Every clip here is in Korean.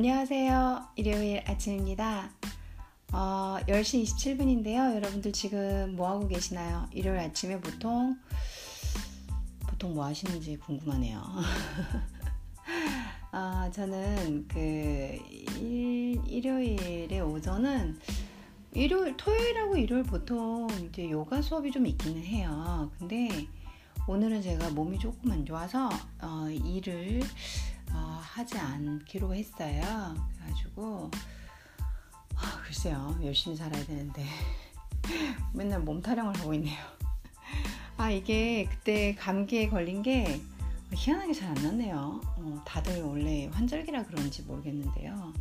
안녕하세요. 일요일 아침입니다. 어, 10시 27분인데요. 여러분들 지금 뭐 하고 계시나요? 일요일 아침에 보통 보통 뭐 하시는지 궁금하네요. 어, 저는 그 일, 일요일에 오전은 일요일 토요일하고 일요일 보통 이제 요가 수업이 좀 있기는 해요. 근데 오늘은 제가 몸이 조금 안 좋아서 어, 일을 어, 하지 않기로 했어요. 그래가지고 아, 글쎄요 열심히 살아야 되는데 맨날 몸 타령을 하고 있네요. 아 이게 그때 감기에 걸린 게 희한하게 잘 안 났네요. 어, 다들 원래 환절기라 그런지 모르겠는데요.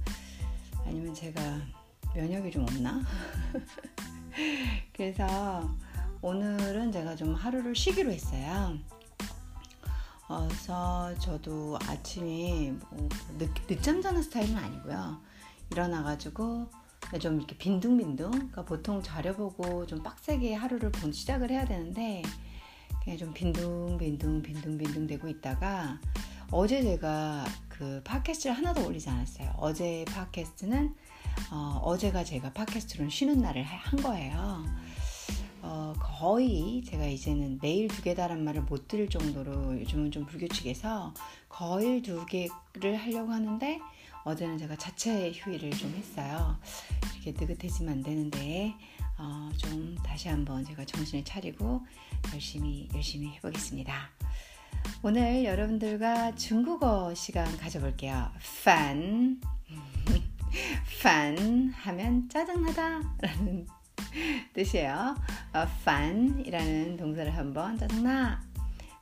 아니면 제가 면역이 좀 없나? 그래서 오늘은 제가 좀 하루를 쉬기로 했어요. 그래서 저도 아침에 뭐 늦, 늦잠 자는 스타일은 아니고요. 일어나가지고 좀 이렇게 빈둥빈둥, 그러니까 보통 자려보고 좀 빡세게 하루를 본 시작을 해야 되는데 그냥 좀 빈둥빈둥 빈둥빈둥 되고 있다가 어제 제가 그 팟캐스트를 하나도 올리지 않았어요. 어제 팟캐스트는 어, 제가 제가 팟캐스트로 쉬는 날을 한 거예요. 어, 거의 제가 이제는 매일 두 개다란 말을 못 들을 정도로 요즘은 좀 불규칙해서 거의 두 개를 하려고 하는데 어제는 제가 자체 휴일을 좀 했어요. 이렇게 느긋해지면 안 되는데 어, 좀 다시 한번 제가 정신을 차리고 열심히 열심히 해보겠습니다. 오늘 여러분들과 중국어 시간 가져볼게요. 판, 판 하면 짜증나다 라는 뜻이에요. 어, 판이라는 동사를 한번 짜증나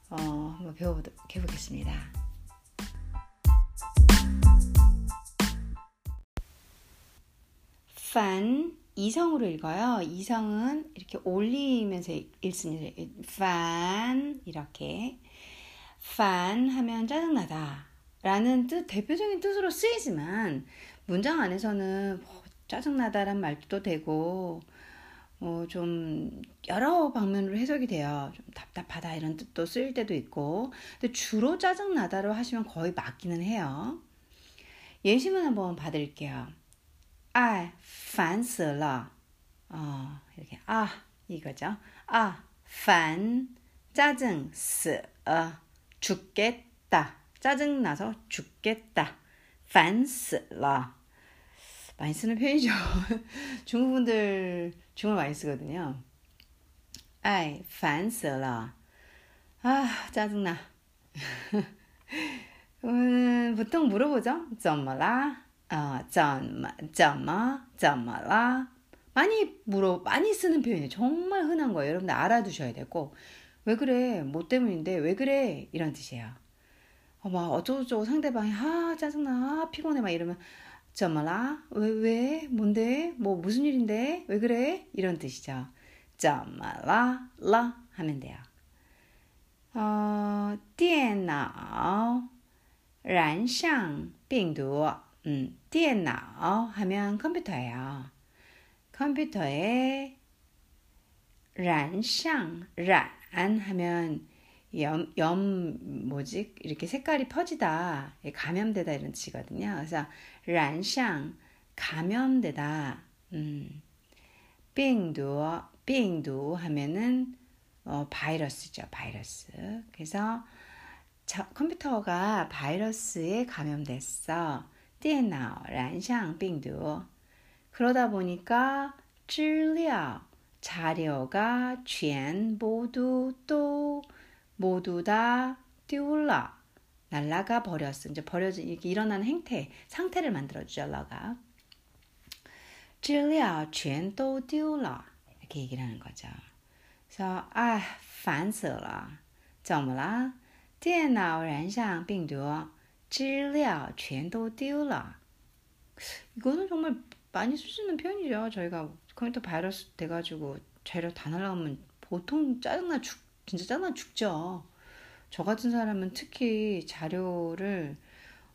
어, 한번 배워보도록 해보겠습니다. 판 이성으로 읽어요. 이성은 이렇게 올리면서 읽습니다. 판 이렇게 판 하면 짜증나다 라는 뜻 대표적인 뜻으로 쓰이지만 문장 안에서는 뭐 짜증나다란 말도 되고 뭐좀 여러 방면으로 해석이 돼요. 좀 답답하다 이런 뜻도 쓰일 때도 있고 근데 주로 짜증나다로 하시면 거의 맞기는 해요. 예시문 한번 받을게요. 哎,烦死了. 어, 이렇게 아 이거죠. 아, 烦 짜증 死 어, 죽겠다. 짜증 나서 죽겠다. 烦死了. 많이 쓰는 표현이죠. 중국 분들 중국어 많이 쓰거든요. 아이, 烦死了. 아, 짜증나. 음, 보통 물어보죠. 怎么啦? 어, 怎么,怎么,怎么啦? 많이 물어, 많이 쓰는 표현이에요. 정말 흔한 거예요. 여러분들 알아두셔야 되고. 왜 그래? 뭐 때문인데? 왜 그래? 이런 뜻이에요. 어, 막 어쩌고저쩌고 상대방이, 아, 짜증나, 아, 피곤해, 막 이러면, 怎么啦? 왜, 왜? 뭔데? 뭐, 무슨 일인데? 왜 그래? 이런 뜻이죠. 怎么啦? 라 하면 돼요. 어, 电脑染上病毒. 음, 电脑 하면 컴퓨터예요. 컴퓨터에 染上,란 하면 염, 염, 뭐지? 이렇게 색깔이 퍼지다, 감염되다 이런 뜻이거든요. 그래서 染上, 감염되다, 음, 病毒, 病毒 하면은, 어, 바이러스죠, 바이러스. 그래서 저, 컴퓨터가 바이러스에 감염됐어. 电脑染上病毒. 그러다 보니까 资料, 자료가 全 모두 또 모두 다 띄울라 날라가 버렸어. 이제 버려진 이렇게 일어나는 행태, 상태를 만들어주죠, 러가. 资料全都丢了 이렇게 얘기를 하는 거죠. 그래서 아, 烦死了.怎么了?电脑染上病毒.资料全都丢了. 이거는 정말 많이 쓰시는 표현이죠. 저희가 컴퓨터 바이러스 돼가지고 재료 다 날라가면 보통 짜증나 죽 진짜 짜증나 죽죠. 저 같은 사람은 특히 자료를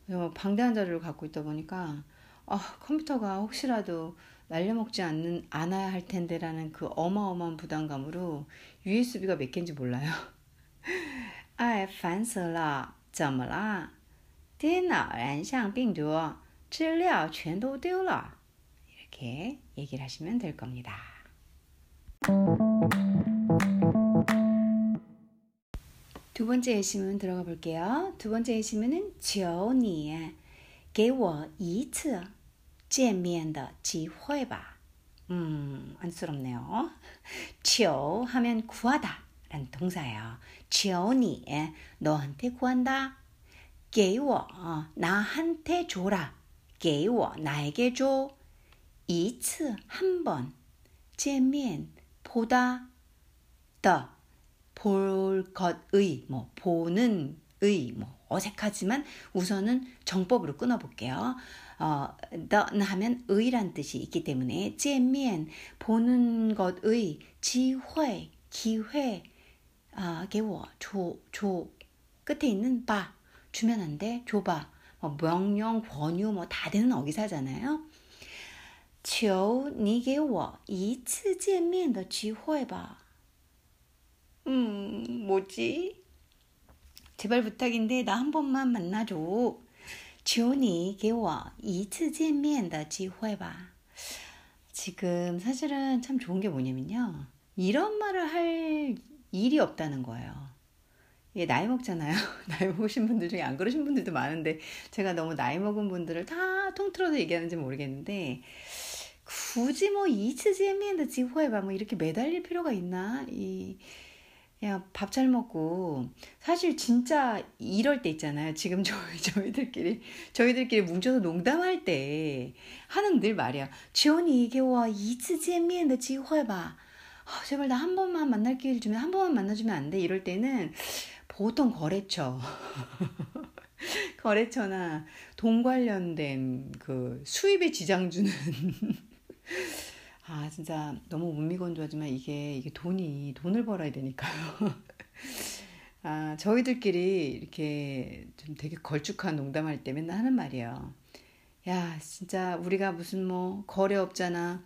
어, 방대한 자료를 갖고 있다 보니까 아, 컴퓨터가 혹시라도 날려먹지 않는 않아야 할 텐데라는 그 어마어마한 부담감으로 USB가 몇 개인지 몰라요. 哎，烦死了！怎么啦？电脑染上病毒， 资料全都丢了. 이렇게 얘기를 하시면 될 겁니다. 두 번째 예시문 들어가 볼게요. 두 번째 예시문은 求你给我一次见面的机会吧. 음, 안쓰럽네요. 求 하면 구하다 라는 동사예요. 求你 너한테 구한다. 给我 나한테 줘라. 给我 나에게 줘. 一次 한번 见面 보다. 더 볼 것의 뭐 보는 의 뭐 어색하지만 우선은 정법으로 끊어 볼게요. 어, 더는 하면 의란 뜻이 있기 때문에 见面 보는 것의 机会 기회 아, 给我 줘, 줘 끝에 있는 바 주면 안 돼. 줘봐. 뭐 명령, 권유 뭐 다 되는 어기사잖아요. 求你给我一次见面的机会吧。 음, 뭐지? 제발 부탁인데 나 한 번만 만나줘. 求你给我一次见面的机会吧. 지금 사실은 참 좋은 게 뭐냐면요. 이런 말을 할 일이 없다는 거예요. 이게 나이 먹잖아요. 나이 먹으신 분들 중에 안 그러신 분들도 많은데 제가 너무 나이 먹은 분들을 다 통틀어서 얘기하는지 모르겠는데 굳이 뭐 이츠지미엔의 지호해봐 뭐 이렇게 매달릴 필요가 있나 이 그냥 밥잘 먹고 사실 진짜 이럴 때 있잖아요. 지금 저희 저희들끼리 저희들끼리 뭉쳐서 농담할 때 하는 늘 말이야. 지원이 이게 와 이츠지미엔의 지호해봐. 아, 제발 나 한 번만 만날 기회를 주면 한 번만 만나주면 안 돼. 이럴 때는 보통 거래처. 거래처나 돈 관련된 그 수입에 지장 주는 아 진짜 너무 문미건조하지만 이게 이게 돈이 돈을 벌어야 되니까요. 아 저희들끼리 이렇게 좀 되게 걸쭉한 농담할 때 맨날 하는 말이에요. 야 진짜 우리가 무슨 뭐 거래업자나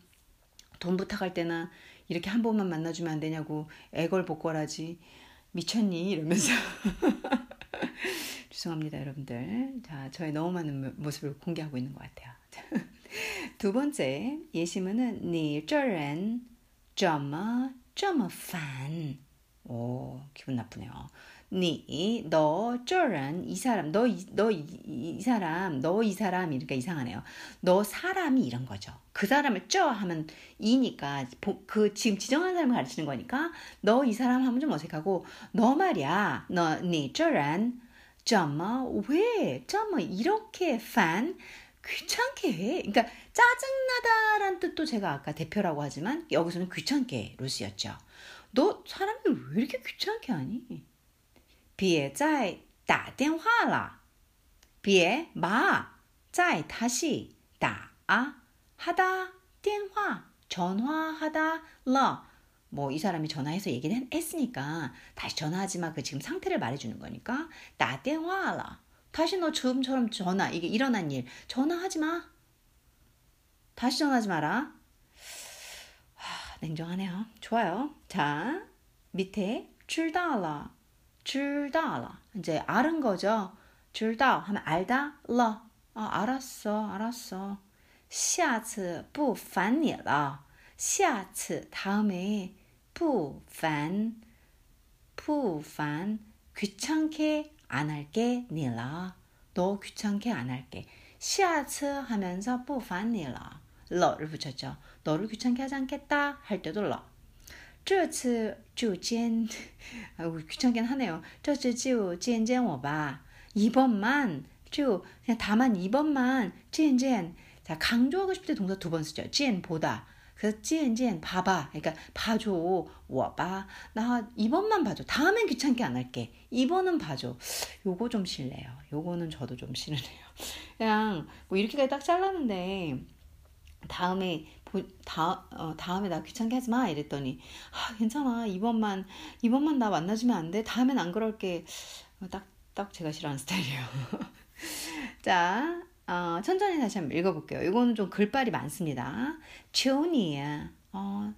돈 부탁할 때나 이렇게 한 번만 만나주면 안 되냐고 애걸복걸하지. 미쳤니? 이러면서. 죄송합니다 여러분들. 자 저의 너무 많은 모습을 공개하고 있는 것 같아요 두 번째 예시문은 你这人怎么这么烦오 기분 나쁘네요 你, 너, 这人, 이 사람, 너, 너, 이, 이 사람, 너, 이 사람, 이러니까 이상하네요. 너 사람이 이런 거죠. 그 사람을 쩌 하면 이니까, 그, 지금 지정한 사람을 가르치는 거니까, 너, 이 사람 하면 좀 어색하고, 너 말이야, 너, 你这人, 怎么, 왜, 怎么, 이렇게, fan, 귀찮게 해. 그러니까, 짜증나다란 뜻도 제가 아까 대표라고 하지만, 여기서는 귀찮게로 쓰였죠. 너 사람이 왜 이렇게 귀찮게 하니? 别再打电话了别마再다시打하다 전화하다 뭐 이 사람이 전화해서 얘기를 했으니까 다시 전화하지 마. 그 지금 상태를 말해주는 거니까 나电话了 다시 너 지금처럼 전화 이게 일어난 일 전화하지 마. 다시 전화하지 마라. 하, 냉정하네요. 좋아요. 자 밑에 知道了 知道了. 이제 알은 거죠. 知道 하면 알다. 了. 아, 알았어. 알았어. 下次不烦你了.下次 다음에 不烦不烦 귀찮게 안 할게 你了.너 귀찮게 안 할게. 下次 하면서 不烦你了. 러를 붙였죠. 너를 귀찮게 하지 않겠다 할 때도 了.这次就见 아이고 귀찮긴 하네요. 这次就见见我吧. 이번만 就 그냥 다만 이번만 见见. 자 강조하고 싶을 때 동사 두 번 쓰죠. 见 보다. 그래서 见见 봐봐. 그러니까 봐줘. 我봐. 나 이번만 봐줘. 다음엔 귀찮게 안 할게. 이번은 봐줘. 요거 좀 싫네요. 요거는 저도 좀 싫으네요. 그냥 뭐 이렇게까지 딱 잘랐는데 다음에 다, 어, 다음에 나 귀찮게 하지 마! 이랬더니 아, 괜찮아. 이번만 이번만 나 만나주면 안 돼. 다음엔 안 그럴게. 딱딱 딱 제가 싫어하는 스타일이에요. 자 어, 천천히 다시 한번 읽어볼게요. 이거는 좀 글빨이 많습니다. 치오니 어,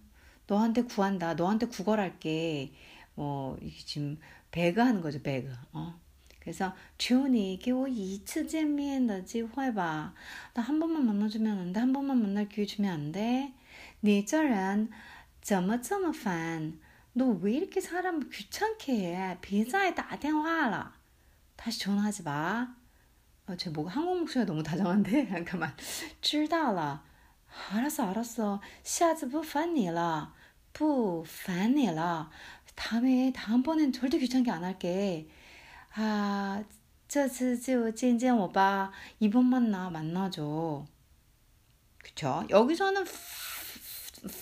너한테 구한다. 너한테 구걸할게. 어, 이게 지금 배그 하는 거죠 배그 어. 그래서 주원이 给我一次见面的机会吧. 나 한 번만 만나주면 안 돼? 한 번만 만날 기회 주면 안 돼? 你这人怎么这么烦?너 왜 이렇게 사람 귀찮게 해? 别再打电话了. 다시 전화하지 마. 어, 제 뭐가 한국 목소리가 너무 다정한데? 잠깐만. 知道了. 알았어, 알았어. 下次不烦你了.不烦你了. 다음에 다음번엔 절대 귀찮게 안 할게. 아, 저즈지우 찐찐 오빠 이번만 나 만나줘. 그쵸? 여기서는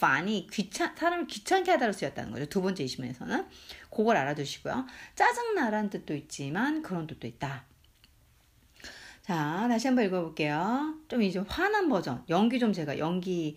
판이 귀찮 사람을 귀찮게 하다를 쓰였다는 거죠. 두 번째 이심에서는 그걸 알아두시고요. 짜증나란 뜻도 있지만 그런 뜻도 있다. 자, 다시 한번 읽어볼게요. 좀 이제 화난 버전. 연기 좀 제가 연기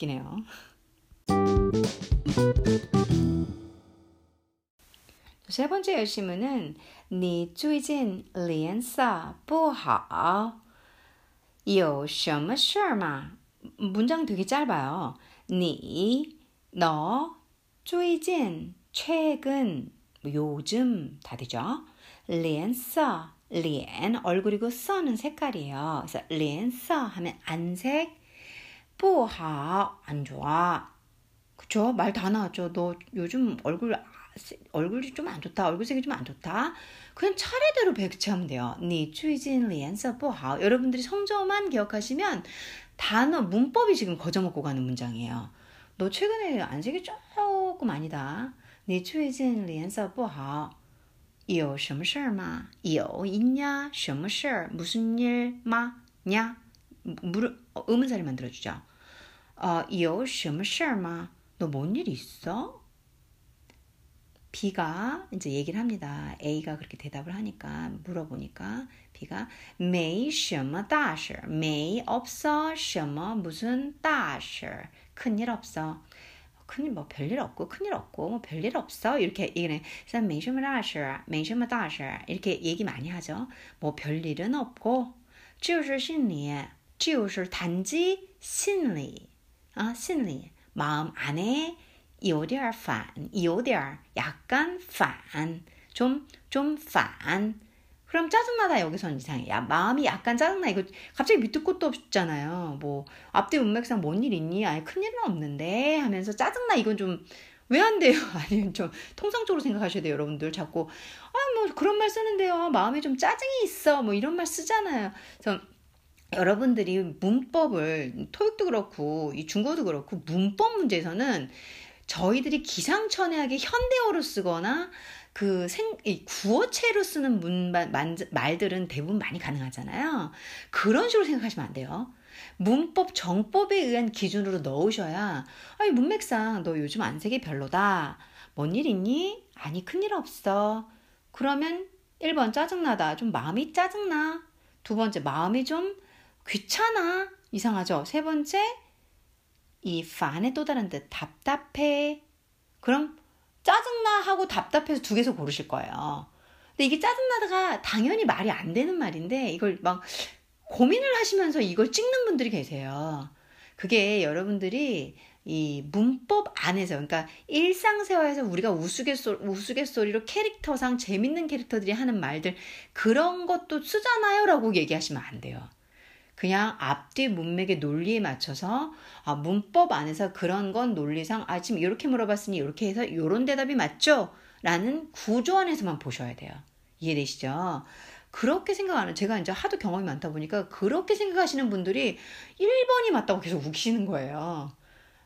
웃기네요. 세 번째 열심문은 你最近脸色不好有什么事吗? 문장 되게 짧아요. 你,너,最近, 최근, 요즘 다 되죠. 脸色, 脸, 얼굴이고 써는 색깔이에요. 그래서 脸色 하면 안색, 不好안 좋아. 그쵸? 말 다 나왔죠. 너 요즘 얼굴 얼굴이 좀 안 좋다. 얼굴색이 좀 안 좋다. 그냥 차례대로 배치하면 돼요. 你最近脸色不好. 여러분들이 성조만 기억하시면 단어 문법이 지금 거저먹고 가는 문장이에요. 너 최근에 안색이 조금 아니다. 你最近脸色不好有什么事吗有 있냐? 什么事? 무슨 일? 마? 냐? 물, 어, 의문사를 만들어주죠. 어, 有什么事吗?너 뭔 일 있어? B가 이제 얘기를 합니다. A가 그렇게 대답을 하니까 물어보니까 B가 没什么大事没 없어 什么 무슨 大事 큰일 없어 큰일 뭐 별일 없고 큰일 없고 뭐 별일 없어 이렇게 얘기해. 그래서 没什么大事没什么大事 이렇게 얘기 많이 하죠. 뭐 별일은 없고 就是心里就是 단지 心里 아, 心里 마음 안에 有点烦,有点 약간 烦, 좀, 좀 烦. 그럼 짜증나다 여기선 이상해. 야, 마음이 약간 짜증나. 이거 갑자기 밑도 끝도 없잖아요. 뭐, 앞뒤 문맥상 뭔 일 있니? 아니, 큰일은 없는데. 하면서 짜증나. 이건 좀, 왜 안 돼요? 아니면 좀 통상적으로 생각하셔야 돼요, 여러분들. 자꾸, 아, 뭐, 그런 말 쓰는데요. 마음에 좀 짜증이 있어. 뭐, 이런 말 쓰잖아요. 그래서 여러분들이 문법을, 토익도 그렇고, 이 중국어도 그렇고, 문법 문제에서는 저희들이 기상천외하게 현대어로 쓰거나 그 생, 구어체로 쓰는 문, 말, 말들은 대부분 많이 가능하잖아요. 그런 식으로 생각하시면 안 돼요. 문법, 정법에 의한 기준으로 넣으셔야, 아니, 문맥상 너 요즘 안색이 별로다. 뭔 일 있니? 아니, 큰일 없어. 그러면 1번 짜증나다. 좀 마음이 짜증나. 두 번째, 마음이 좀 귀찮아. 이상하죠? 세 번째, 이 fan의 또 다른 뜻 답답해. 그럼 짜증나 하고 답답해서 두 개서 고르실 거예요. 근데 이게 짜증나다가 당연히 말이 안 되는 말인데 이걸 막 고민을 하시면서 이걸 찍는 분들이 계세요. 그게 여러분들이 이 문법 안에서 그러니까 일상생활에서 우리가 우스갯소, 우스갯소리로 캐릭터상 재밌는 캐릭터들이 하는 말들 그런 것도 쓰잖아요라고 얘기하시면 안 돼요. 그냥 앞뒤 문맥의 논리에 맞춰서 아, 문법 안에서 그런 건 논리상 아 지금 이렇게 물어봤으니 이렇게 해서 이런 대답이 맞죠? 라는 구조 안에서만 보셔야 돼요. 이해되시죠? 그렇게 생각하는 제가 이제 하도 경험이 많다 보니까 그렇게 생각하시는 분들이 1번이 맞다고 계속 우기시는 거예요.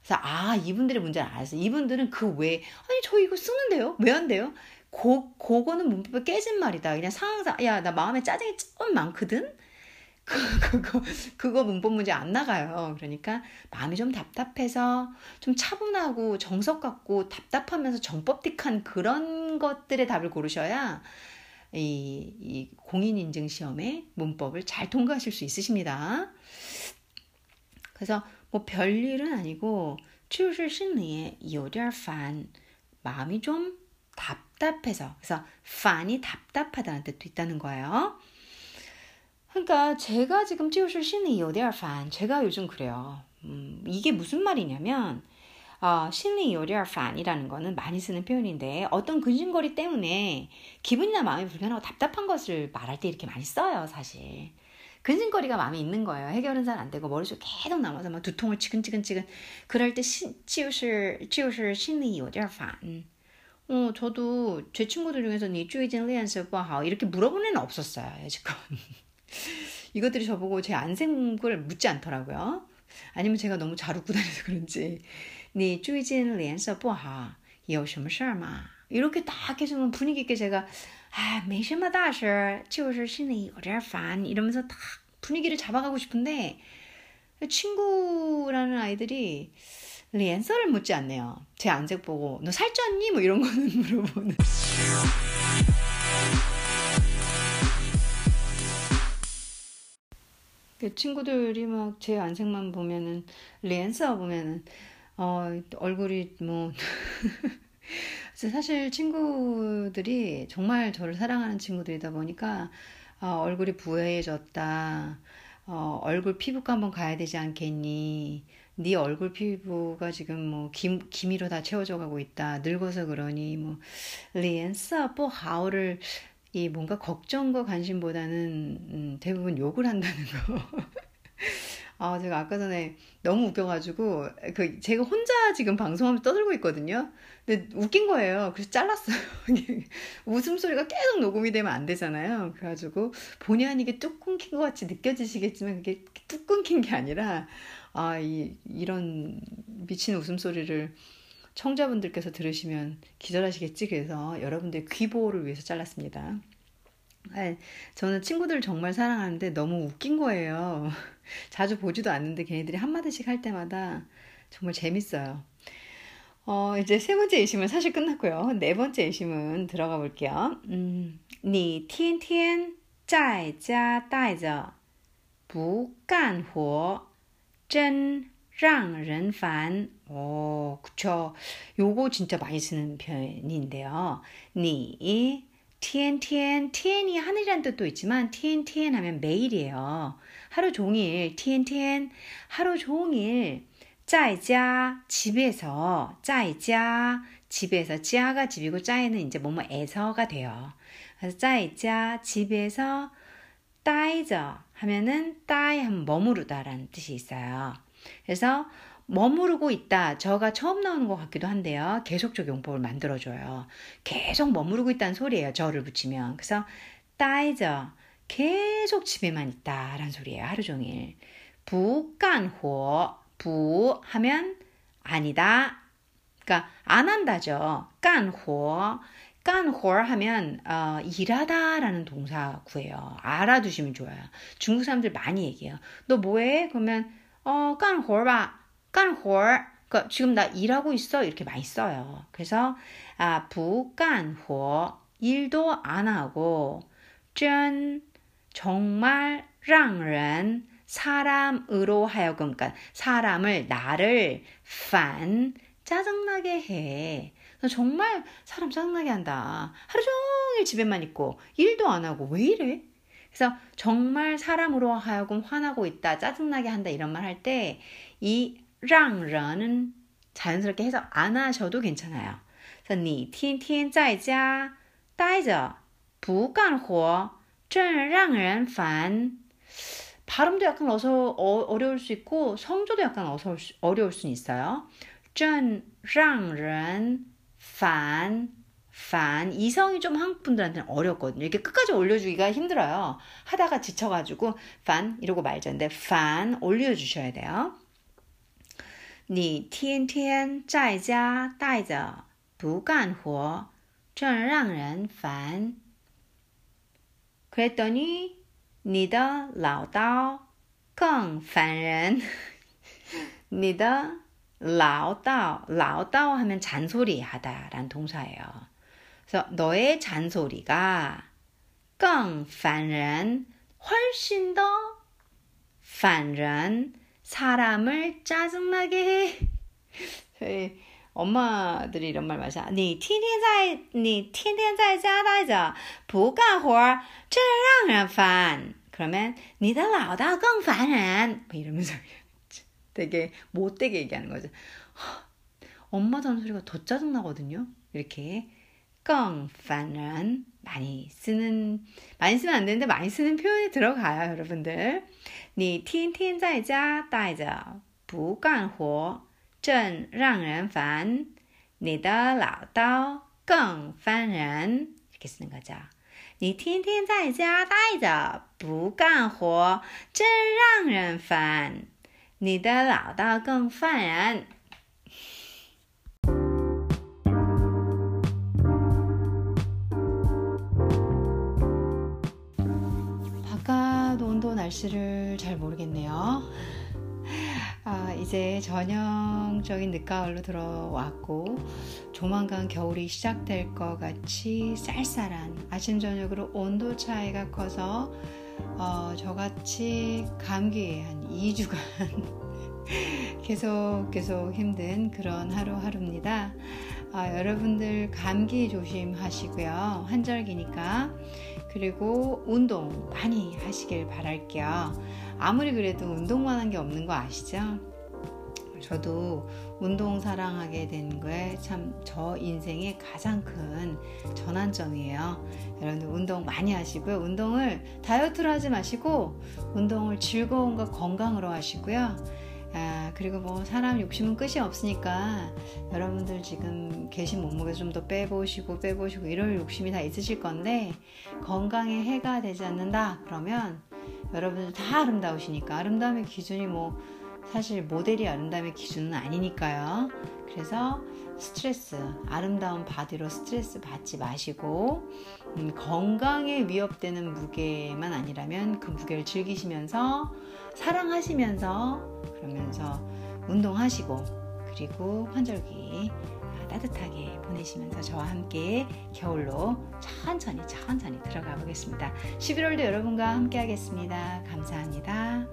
그래서 아 이분들의 문제를 알았어. 이분들은 그 외에 아니 저 이거 쓰는데요? 왜 안 돼요? 고, 그거는 문법에 깨진 말이다. 그냥 상황상 야 나 마음에 짜증이 좀 많거든? 그거, 그거 문법 문제 안 나가요. 그러니까 마음이 좀 답답해서 좀 차분하고 정석 같고 답답하면서 정법틱한 그런 것들의 답을 고르셔야 이, 이 공인인증 시험의 문법을 잘 통과하실 수 있으십니다. 그래서 뭐 별일은 아니고 추출 심리에 요절 판 마음이 좀 답답해서 그래서 판이 답답하다는 뜻도 있다는 거예요. 그러니까 제가 지금 就是心里有点烦 제가 요즘 그래요. 음, 이게 무슨 말이냐면 어, 심리 요리얼판이라는 거는 많이 쓰는 표현인데 어떤 근심거리 때문에 기분이나 마음이 불편하고 답답한 것을 말할 때 이렇게 많이 써요, 사실. 근심거리가 마음에 있는 거예요. 해결은 잘 안 되고 머릿속에 계속 남아서 막 두통을 치근치근치근 그럴 때 치우실 치우실 심리 요리얼판. 어, 저도 제 친구들 중에서 니 쭈이진 리안스 뭐 이렇게 물어보는 애는 없었어요, 여지껏. 이것들이 저보고 제 안생을 묻지 않더라고요. 아니면 제가 너무 잘 웃고 다녀서 그런지 你最近脸色不好有什么事儿吗 이렇게 딱 해주면 분위기 있게 제가 아, 没什么大事就是心里有点烦 이러면서 딱 분위기를 잡아가고 싶은데 친구라는 아이들이 렌서를 묻지 않네요. 제 안색 보고 너 살쪘니? 뭐 이런 거는 물어보는. 친구들이 막 제 안색만 보면은 렌서 보면은 어, 얼굴이 뭐 사실 친구들이 정말 저를 사랑하는 친구들이다 보니까 어, 얼굴이 부해졌다. 어, 얼굴 피부과 한번 가야 되지 않겠니? 네 얼굴 피부가 지금 뭐 김, 기미로 다 채워져 가고 있다. 늙어서 그러니 뭐 리엔서 뽀하오를 이 뭔가 걱정과 관심보다는 음, 대부분 욕을 한다는 거. 아, 제가 아까 전에 너무 웃겨가지고, 그, 제가 혼자 지금 방송하면서 떠들고 있거든요. 근데 웃긴 거예요. 그래서 잘랐어요. 웃음소리가 계속 녹음이 되면 안 되잖아요. 그래가지고, 본의 아니게 뚝 끊긴 것 같이 느껴지시겠지만, 그게 뚝 끊긴 게 아니라, 아, 이, 이런 미친 웃음소리를 청자분들께서 들으시면 기절하시겠지. 그래서 여러분들의 귀보호를 위해서 잘랐습니다. 네, 저는 친구들 정말 사랑하는데 너무 웃긴 거예요. 자주 보지도 않는데 걔네들이 한마디씩 할 때마다 정말 재밌어요. 어, 이제 세 번째 예심은 사실 끝났고요. 네 번째 예심은 들어가 볼게요. 음, 你天天在家待着不干活真 让人烦 오, 그쵸. 요거 진짜 많이 쓰는 편인데요. 你 티엔티엔, 티엔이 하늘이란 뜻도 있지만 티엔티엔 하면 매일이에요. 하루 종일 티엔티엔 하루 종일 짜이자 집에서 짜이자 집에서 짜가 집이고 짜이는 이제 뭐뭐에서가 돼요. 그래서 짜이자 집에서 따이저 하면은 따이 하면 머무르다라는 뜻이 있어요. 그래서 머무르고 있다. 저가 처음 나오는 것 같기도 한데요. 계속적 용법을 만들어줘요. 계속 머무르고 있다는 소리예요. 저를 붙이면. 그래서 따이저 계속 집에만 있다라는 소리예요. 하루 종일. 부깐호 부 하면 아니다. 그러니까 안 한다죠. 깐호 깐호 하면 어, 일하다라는 동사 구해요. 알아두시면 좋아요. 중국 사람들 많이 얘기해요. 너 뭐해? 그러면 어, 깐호라, 깐호. 그니까 지금 나 일하고 있어 이렇게 많이 써요. 그래서 아, 부깐호 일도 안 하고 쩐 정말 랑런 사람으로 하여금 그러니까 사람을 나를 반 짜증나게 해. 정말 사람 짜증나게 한다. 하루 종일 집에만 있고 일도 안 하고 왜 이래? 그래서 정말 사람으로 하여금 화나고 있다, 짜증나게 한다 이런 말 할 때 이 让人은 자연스럽게 해서 안 하셔도 괜찮아요. 그래서 你天天在家待着不干活真让人烦 발음도 약간 어서 어, 려울수 있고 성조도 약간 어서 어려울 수 있어요. 真让人烦 판 이성이 좀 한국 분들한테는 어렵거든요. 이렇게 끝까지 올려주기가 힘들어요. 하다가 지쳐가지고 판 이러고 말자인데 판 올려주셔야 돼요. 你天天在家待着不干活真让人烦 그랬더니 你的唠叨更烦人你的唠叨 하면 잔소리 하다라는 동사예요. 그래서 너의 잔소리가 更烦人 훨씬 더 烦人 사람을 짜증나게 해. 저희 엄마들이 이런 말 마셔. 你天天在你天天在家待着不干活真让人烦 그러면 你的老大更烦人 뭐 이러면서 되게 못되게 얘기하는 거죠. 엄마 잔소리가 더 짜증나거든요. 이렇게 更烦人 많이 쓰는 많이 쓰면 안 되는데 많이 쓰는 표현이 들어가요, 여러분들. 你天天在家待着不干活真让人烦你的老刀更烦人 이렇게 쓰는 거죠. 你天天在家待着不干活真让人烦你的老刀更烦人 날씨를 잘 모르겠네요. 아, 이제 전형적인 늦가을로 들어왔고 조만간 겨울이 시작될 것 같이 쌀쌀한 아침 저녁으로 온도 차이가 커서 어, 저같이 감기에 한 2주간 계속 계속 힘든 그런 하루하루입니다. 아, 여러분들 감기 조심하시고요. 환절기니까 그리고 운동 많이 하시길 바랄게요. 아무리 그래도 운동만 한 게 없는 거 아시죠? 저도 운동 사랑하게 된 거에 참저 인생의 가장 큰 전환점이에요. 여러분들 운동 많이 하시고요. 운동을 다이어트로 하지 마시고 운동을 즐거움과 건강으로 하시고요. 아, 그리고 뭐 사람 욕심은 끝이 없으니까 여러분들 지금 계신 몸무게 좀 더 빼보시고 빼보시고 이럴 욕심이 다 있으실 건데 건강에 해가 되지 않는다 그러면 여러분들 다 아름다우시니까 아름다움의 기준이 뭐 사실 모델이 아름다움의 기준은 아니니까요. 그래서 스트레스, 아름다운 바디로 스트레스 받지 마시고 음, 건강에 위협되는 무게만 아니라면 그 무게를 즐기시면서 사랑하시면서 그러면서 운동하시고 그리고 환절기 따뜻하게 보내시면서 저와 함께 겨울로 천천히 천천히 들어가 보겠습니다. 11월도 여러분과 함께 하겠습니다. 감사합니다.